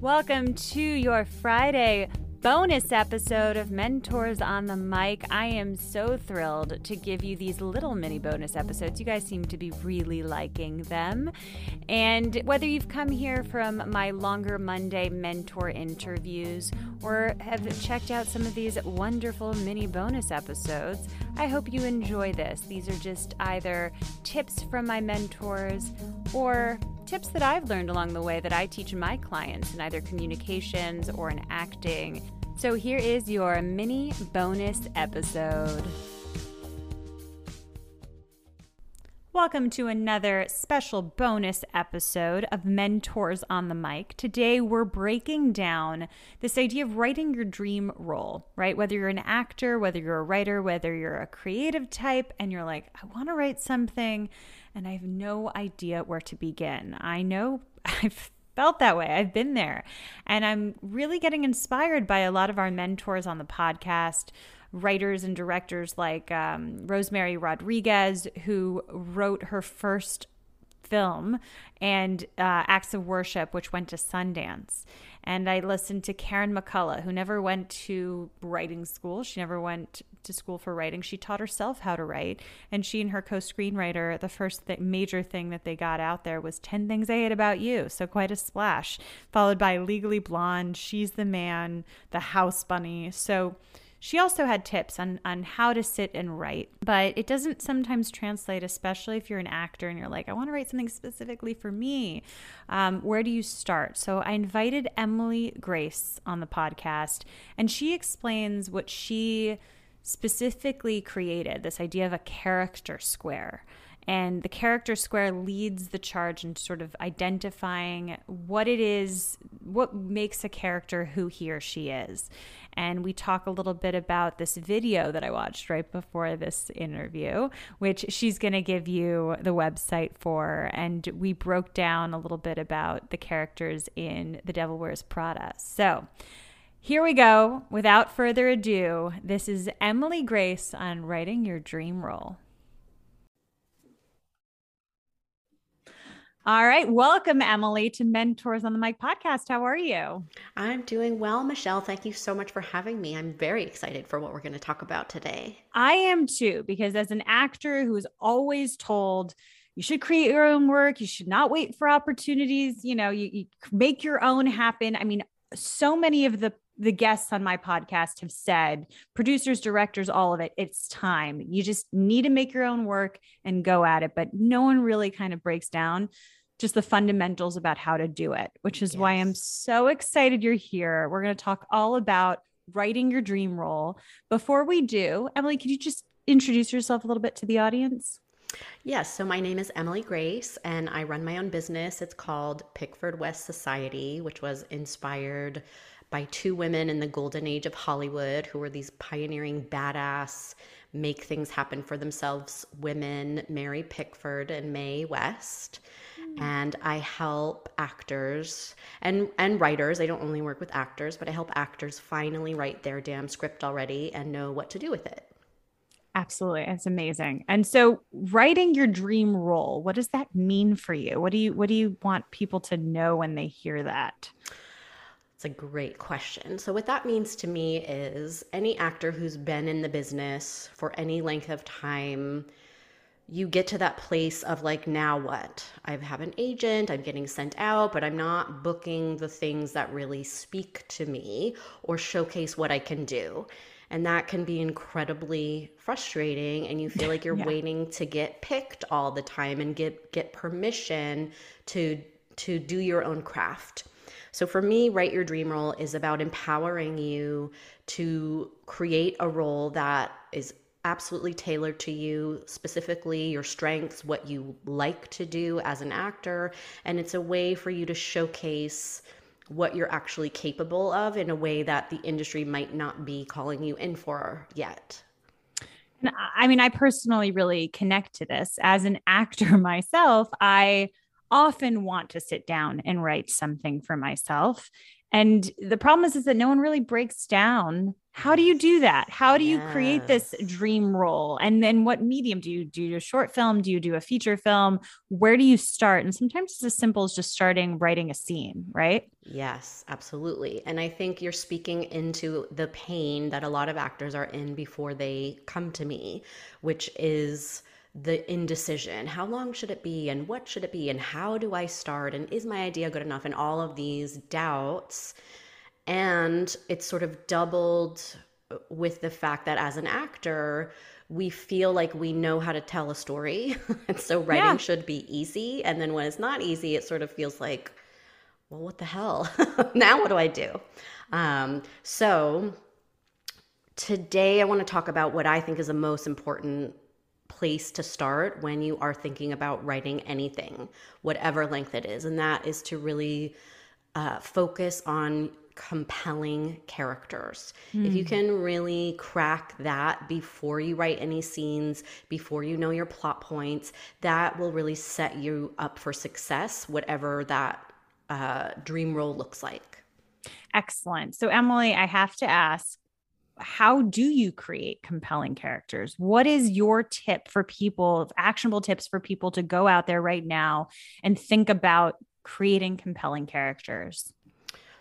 Welcome to your Friday bonus episode of Mentors on the Mic. I am so thrilled to give you these little mini bonus episodes. You guys seem to be really liking them. And whether you've come here from my longer Monday mentor interviews or have checked out some of these wonderful mini bonus episodes, I hope you enjoy this. These are just either tips from my mentors or tips that I've learned along the way that I teach my clients in either communications or in acting. So here is your mini bonus episode. Welcome to another special bonus episode of Mentors on the Mic. Today, we're breaking down this idea of writing your dream role, right? Whether you're an actor, whether you're a writer, whether you're a creative type, and you're like, I want to write something and I have no idea where to begin. I know I've felt that way. I've been there. And I'm really getting inspired by a lot of our mentors on the podcast, writers and directors like um, Rosemary Rodriguez, who wrote her first film and uh, Acts of Worship, which went to Sundance. And I listened to Karen McCullah, who never went to writing school. She never went to school for writing. She taught herself how to write. And she and her co screenwriter, the first th- major thing that they got out there was 10 Things I Hate About You. So quite a splash, followed by Legally Blonde, She's the Man, The House Bunny. So she also had tips on, on how to sit and write, but it doesn't sometimes translate, especially if you're an actor and you're like, I want to write something specifically for me. Um, where do you start? So I invited Emily Grace on the podcast, and she explains what she specifically created this idea of a character square. And the character square leads the charge in sort of identifying what it is, what makes a character who he or she is. And we talk a little bit about this video that I watched right before this interview, which she's going to give you the website for. And we broke down a little bit about the characters in The Devil Wears Prada. So, here we go. Without further ado, this is Emily Grace on writing your dream role. All right. Welcome, Emily, to Mentors on the Mic podcast. How are you? I'm doing well, Michelle. Thank you so much for having me. I'm very excited for what we're going to talk about today. I am too, because as an actor who is always told, you should create your own work, you should not wait for opportunities, you know, you, you make your own happen. I mean, so many of the the guests on my podcast have said, producers, directors, all of it, it's time. You just need to make your own work and go at it. But no one really kind of breaks down just the fundamentals about how to do it, which is yes. why I'm so excited you're here. We're going to talk all about writing your dream role. Before we do, Emily, could you just introduce yourself a little bit to the audience? Yes, so my name is Emily Grace, and I run my own business. It's called Pickford West Society, which was inspired by two women in the golden age of Hollywood who were these pioneering, badass, make things happen for themselves women, Mary Pickford and Mae West hmm. and I help actors and and writers. I don't only work with actors, but I help actors finally write their damn script already and know what to do with it. Absolutely. It's amazing. And so writing your dream role, what does that mean for you? What do you what do you want people to know when they hear that? It's a great question. So, what that means to me is any actor who's been in the business for any length of time, you get to that place of like, now what? I have an agent, I'm getting sent out, but I'm not booking the things that really speak to me or showcase what I can do. And that can be incredibly frustrating. And you feel like you're yeah. waiting to get picked all the time and get, get permission to, to do your own craft. So for me, Write Your Dream Role is about empowering you to create a role that is absolutely tailored to you, specifically your strengths, what you like to do as an actor. And it's a way for you to showcase what you're actually capable of in a way that the industry might not be calling you in for yet. And I mean, I personally really connect to this. As an actor myself, I often want to sit down and write something for myself. And the problem is, is that no one really breaks down how do you do that? How do you create this dream role? And then what medium do you do? a short film? Do you do a feature film? Where do you start? And sometimes it's as simple as just starting writing a scene, right? Yes, absolutely. And I think you're speaking into the pain that a lot of actors are in before they come to me, which is the indecision. How long should it be? And what should it be? And how do I start? And is my idea good enough? And all of these doubts and it's sort of doubled with the fact that as an actor, we feel like we know how to tell a story. and so writing yeah. should be easy. And then when it's not easy, it sort of feels like, well, what the hell? now what do I do? Um, so today I want to talk about what I think is the most important place to start when you are thinking about writing anything, whatever length it is. And that is to really uh, focus on compelling characters. Mm. If you hmm. can really crack that before you write any scenes, before you know your plot points, that will really set you up for success, whatever that uh, dream role looks like. Excellent. So, Emily, I have to ask how do you create compelling characters? What is your tip for people, actionable tips for people to go out there right now and think about creating compelling characters?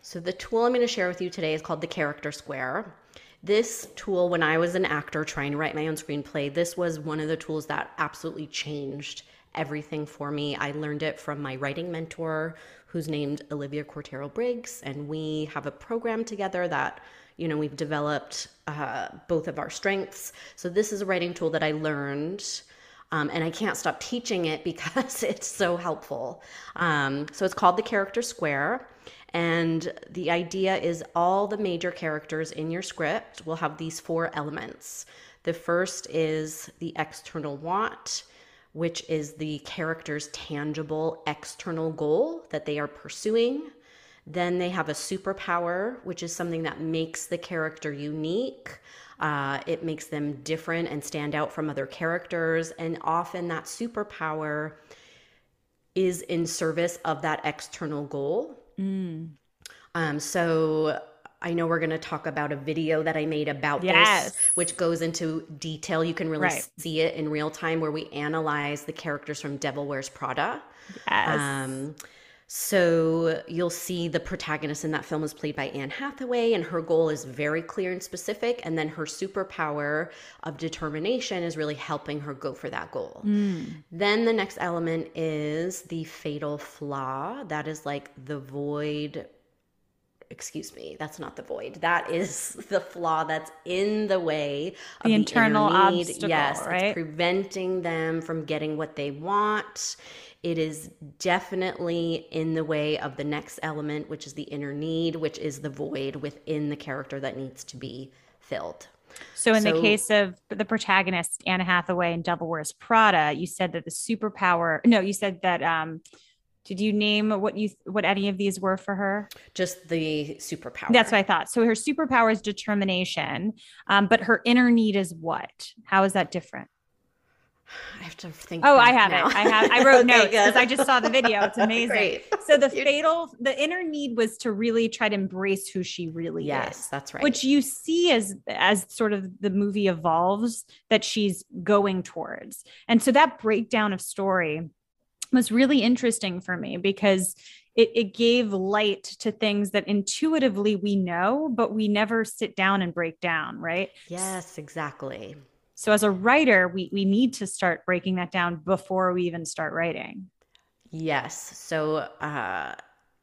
So the tool I'm going to share with you today is called the Character Square. This tool, when I was an actor trying to write my own screenplay, this was one of the tools that absolutely changed everything for me. I learned it from my writing mentor, who's named Olivia Cortero Briggs, and we have a program together that you know we've developed uh, both of our strengths. So this is a writing tool that I learned. Um, and I can't stop teaching it because it's so helpful. Um, so it's called the Character Square. And the idea is all the major characters in your script will have these four elements. The first is the external want, which is the character's tangible external goal that they are pursuing. Then they have a superpower, which is something that makes the character unique. Uh, it makes them different and stand out from other characters. And often that superpower is in service of that external goal. Mm. Um, so I know we're going to talk about a video that I made about yes. this, which goes into detail. You can really right. see it in real time where we analyze the characters from Devil Wears Prada. Yes. Um, so you'll see the protagonist in that film is played by Anne Hathaway, and her goal is very clear and specific. And then her superpower of determination is really helping her go for that goal. Mm. Then the next element is the fatal flaw. That is like the void excuse me that's not the void that is the flaw that's in the way of the internal the obstacle yes right? it's preventing them from getting what they want it is definitely in the way of the next element, which is the inner need, which is the void within the character that needs to be filled. So, in so, the case of the protagonist, Anna Hathaway in Devil Wears Prada, you said that the superpower, no, you said that, um, did you name what you what any of these were for her? Just the superpower. That's what I thought. So her superpower is determination, um, but her inner need is what? How is that different? I have to think. Oh, I have now. it. I have. I wrote okay, notes because I just saw the video. It's amazing. so the fatal, the inner need was to really try to embrace who she really yes, is. Yes, that's right. Which you see as as sort of the movie evolves that she's going towards, and so that breakdown of story was really interesting for me because it, it gave light to things that intuitively we know, but we never sit down and break down. Right? Yes, exactly. So as a writer, we we need to start breaking that down before we even start writing. Yes. So uh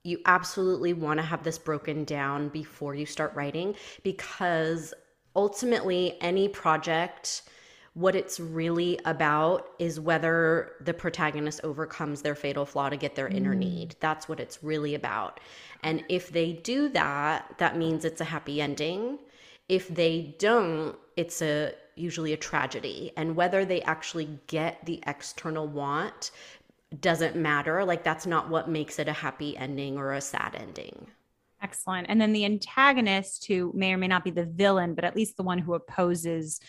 you absolutely want to have this broken down before you start writing because ultimately any project what it's really about is whether the protagonist overcomes their fatal flaw to get their mm. inner need. That's what it's really about. And if they do that, that means it's a happy ending. If they don't, it's a usually a tragedy. And whether they actually get the external want doesn't matter. Like, that's not what makes it a happy ending or a sad ending. Excellent. And then the antagonist, who may or may not be the villain, but at least the one who opposes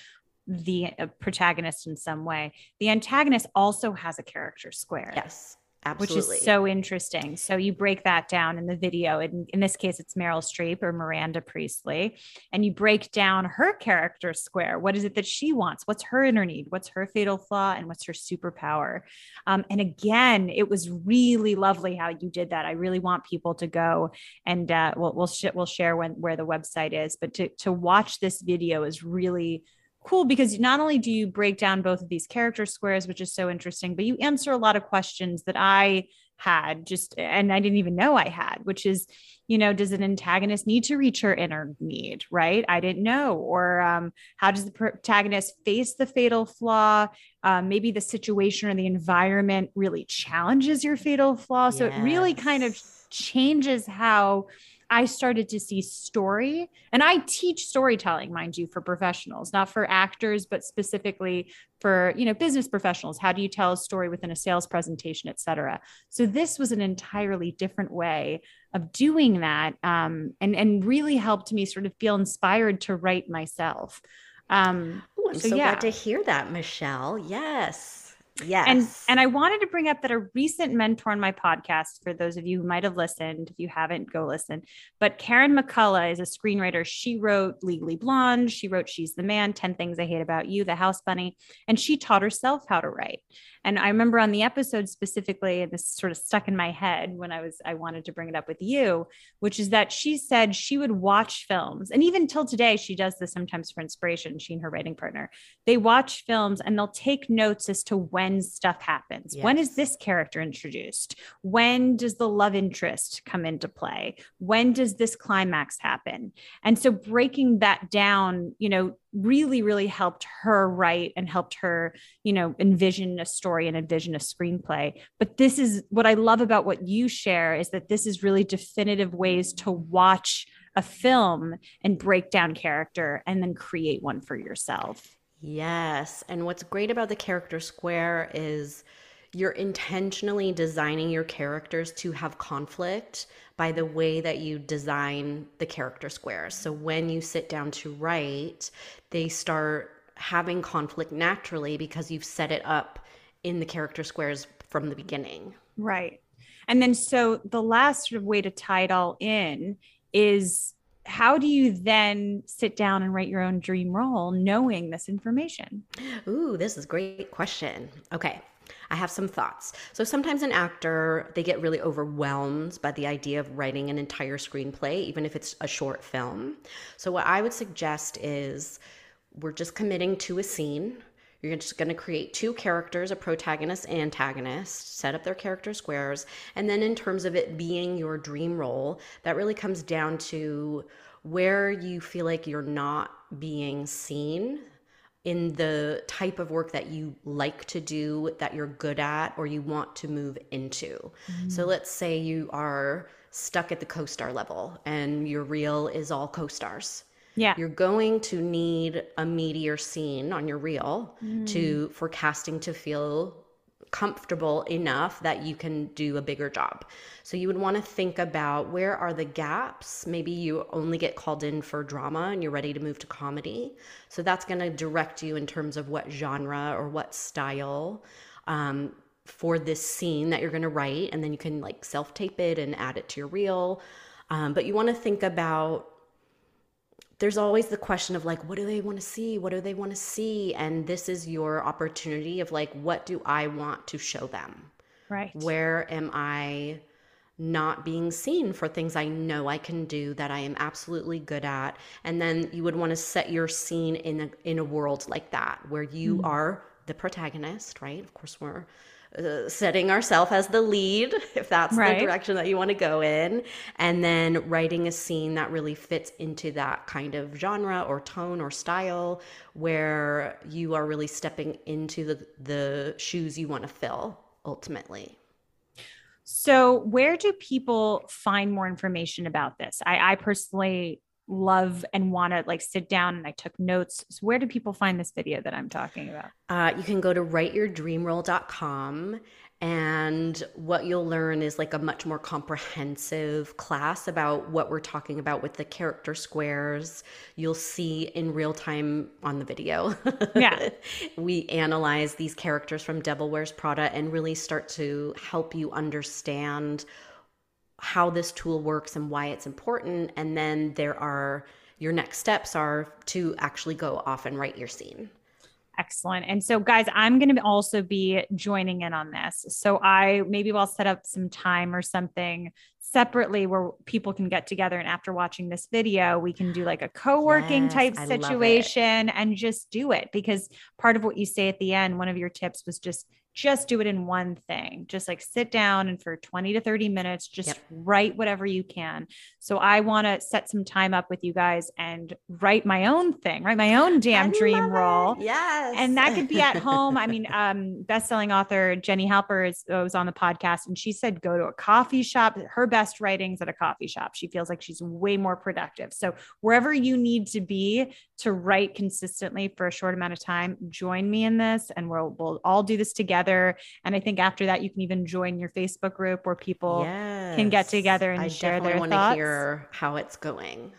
the uh, protagonist in some way, the antagonist also has a character square. Yes. Absolutely. Which is so interesting. So you break that down in the video. And in this case, it's Meryl Streep or Miranda Priestly. And you break down her character square. What is it that she wants? What's her inner need? What's her fatal flaw? And what's her superpower? Um, and again, it was really lovely how you did that. I really want people to go and uh, we'll, we'll, sh- we'll share when, where the website is. But to, to watch this video is really cool because not only do you break down both of these character squares, which is so interesting, but you answer a lot of questions that I had just and I didn't even know I had, which is, you know, does an antagonist need to reach her inner need, right? I didn't know. Or um, how does the protagonist face the fatal flaw? Um, maybe the situation or the environment really challenges your fatal flaw. So yes. it really kind of changes how I started to see story, and I teach storytelling, mind you, for professionals, not for actors, but specifically for you know business professionals. How do you tell a story within a sales presentation, et cetera? So this was an entirely different way of doing that, um, and and really helped me sort of feel inspired to write myself. Um, Ooh, I'm so, so yeah. glad to hear that, Michelle. Yes. Yes. And and I wanted to bring up that a recent mentor on my podcast, for those of you who might have listened, if you haven't, go listen. But Karen McCullah is a screenwriter. She wrote Legally Blonde. She wrote She's the Man, 10 Things I Hate About You, The House Bunny. And she taught herself how to write. And I remember on the episode specifically, and this sort of stuck in my head when I was, I wanted to bring it up with you, which is that she said she would watch films. And even till today, she does this sometimes for inspiration, she and her writing partner. They watch films and they'll take notes as to when stuff happens. Yes. When is this character introduced? When does the love interest come into play? When does this climax happen? And so breaking that down, you know, really really helped her write and helped her you know envision a story and envision a screenplay but this is what i love about what you share is that this is really definitive ways to watch a film and break down character and then create one for yourself yes and what's great about the character square is you're intentionally designing your characters to have conflict by the way that you design the character squares. So when you sit down to write, they start having conflict naturally because you've set it up in the character squares from the beginning. Right. And then so the last sort of way to tie it all in is how do you then sit down and write your own dream role knowing this information? Ooh, this is a great question. Okay. I have some thoughts. So sometimes an actor, they get really overwhelmed by the idea of writing an entire screenplay, even if it's a short film. So what I would suggest is we're just committing to a scene. You're just going to create two characters, a protagonist and antagonist, set up their character squares. And then, in terms of it being your dream role, that really comes down to where you feel like you're not being seen in the type of work that you like to do, that you're good at, or you want to move into. Mm-hmm. So let's say you are stuck at the co star level and your reel is all co stars. Yeah. You're going to need a meteor scene on your reel mm. to for casting to feel comfortable enough that you can do a bigger job. So you would want to think about where are the gaps? Maybe you only get called in for drama and you're ready to move to comedy. So that's going to direct you in terms of what genre or what style um, for this scene that you're going to write. And then you can like self tape it and add it to your reel. Um, but you want to think about there's always the question of like what do they want to see? What do they want to see? And this is your opportunity of like what do i want to show them? Right. Where am i not being seen for things i know i can do that i am absolutely good at? And then you would want to set your scene in a in a world like that where you mm. are the protagonist right? Of course we're uh, setting ourselves as the lead, if that's right. the direction that you want to go in, and then writing a scene that really fits into that kind of genre or tone or style where you are really stepping into the, the shoes you want to fill ultimately. So, where do people find more information about this? I, I personally love and want to like sit down and I took notes. So where do people find this video that I'm talking about? Uh, you can go to writeyourdreamrole.com And what you'll learn is like a much more comprehensive class about what we're talking about with the character squares. You'll see in real time on the video. Yeah. we analyze these characters from Devil Wears Prada and really start to help you understand how this tool works and why it's important. And then there are your next steps are to actually go off and write your scene. Excellent. And so, guys, I'm going to also be joining in on this. So, I maybe I'll set up some time or something separately where people can get together. And after watching this video, we can do like a co working Yes, type I love it. situation and just do it. Because part of what you say at the end, one of your tips was just, just do it in one thing. Just like sit down and for 20 to 30 minutes, just Yep. write whatever you can. So I want to set some time up with you guys and write my own thing, write my own damn I dream love it. role Yes. and that could be at home. I mean, um, best-selling author Jenny Halper is, uh, was on the podcast, and she said go to a coffee shop. Her best writings at a coffee shop. She feels like she's way more productive. So wherever you need to be to write consistently for a short amount of time, join me in this, and we'll we'll all do this together. And I think after that, you can even join your Facebook group where people can get together and I share definitely their want to hear how it's going.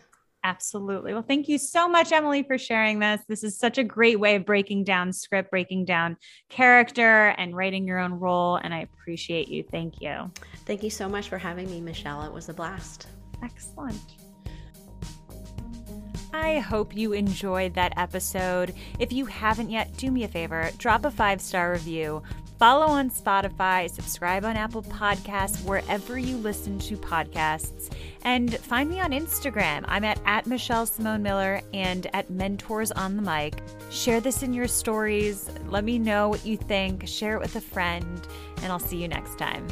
Absolutely. Well, thank you so much, Emily, for sharing this. This is such a great way of breaking down script, breaking down character, and writing your own role. And I appreciate you. Thank you. Thank you so much for having me, Michelle. It was a blast. Excellent. I hope you enjoyed that episode. If you haven't yet, do me a favor drop a five star review, follow on Spotify, subscribe on Apple Podcasts, wherever you listen to podcasts, and find me on Instagram. I'm at, at Michelle Simone Miller and at Mentors on the Mic. Share this in your stories. Let me know what you think. Share it with a friend, and I'll see you next time.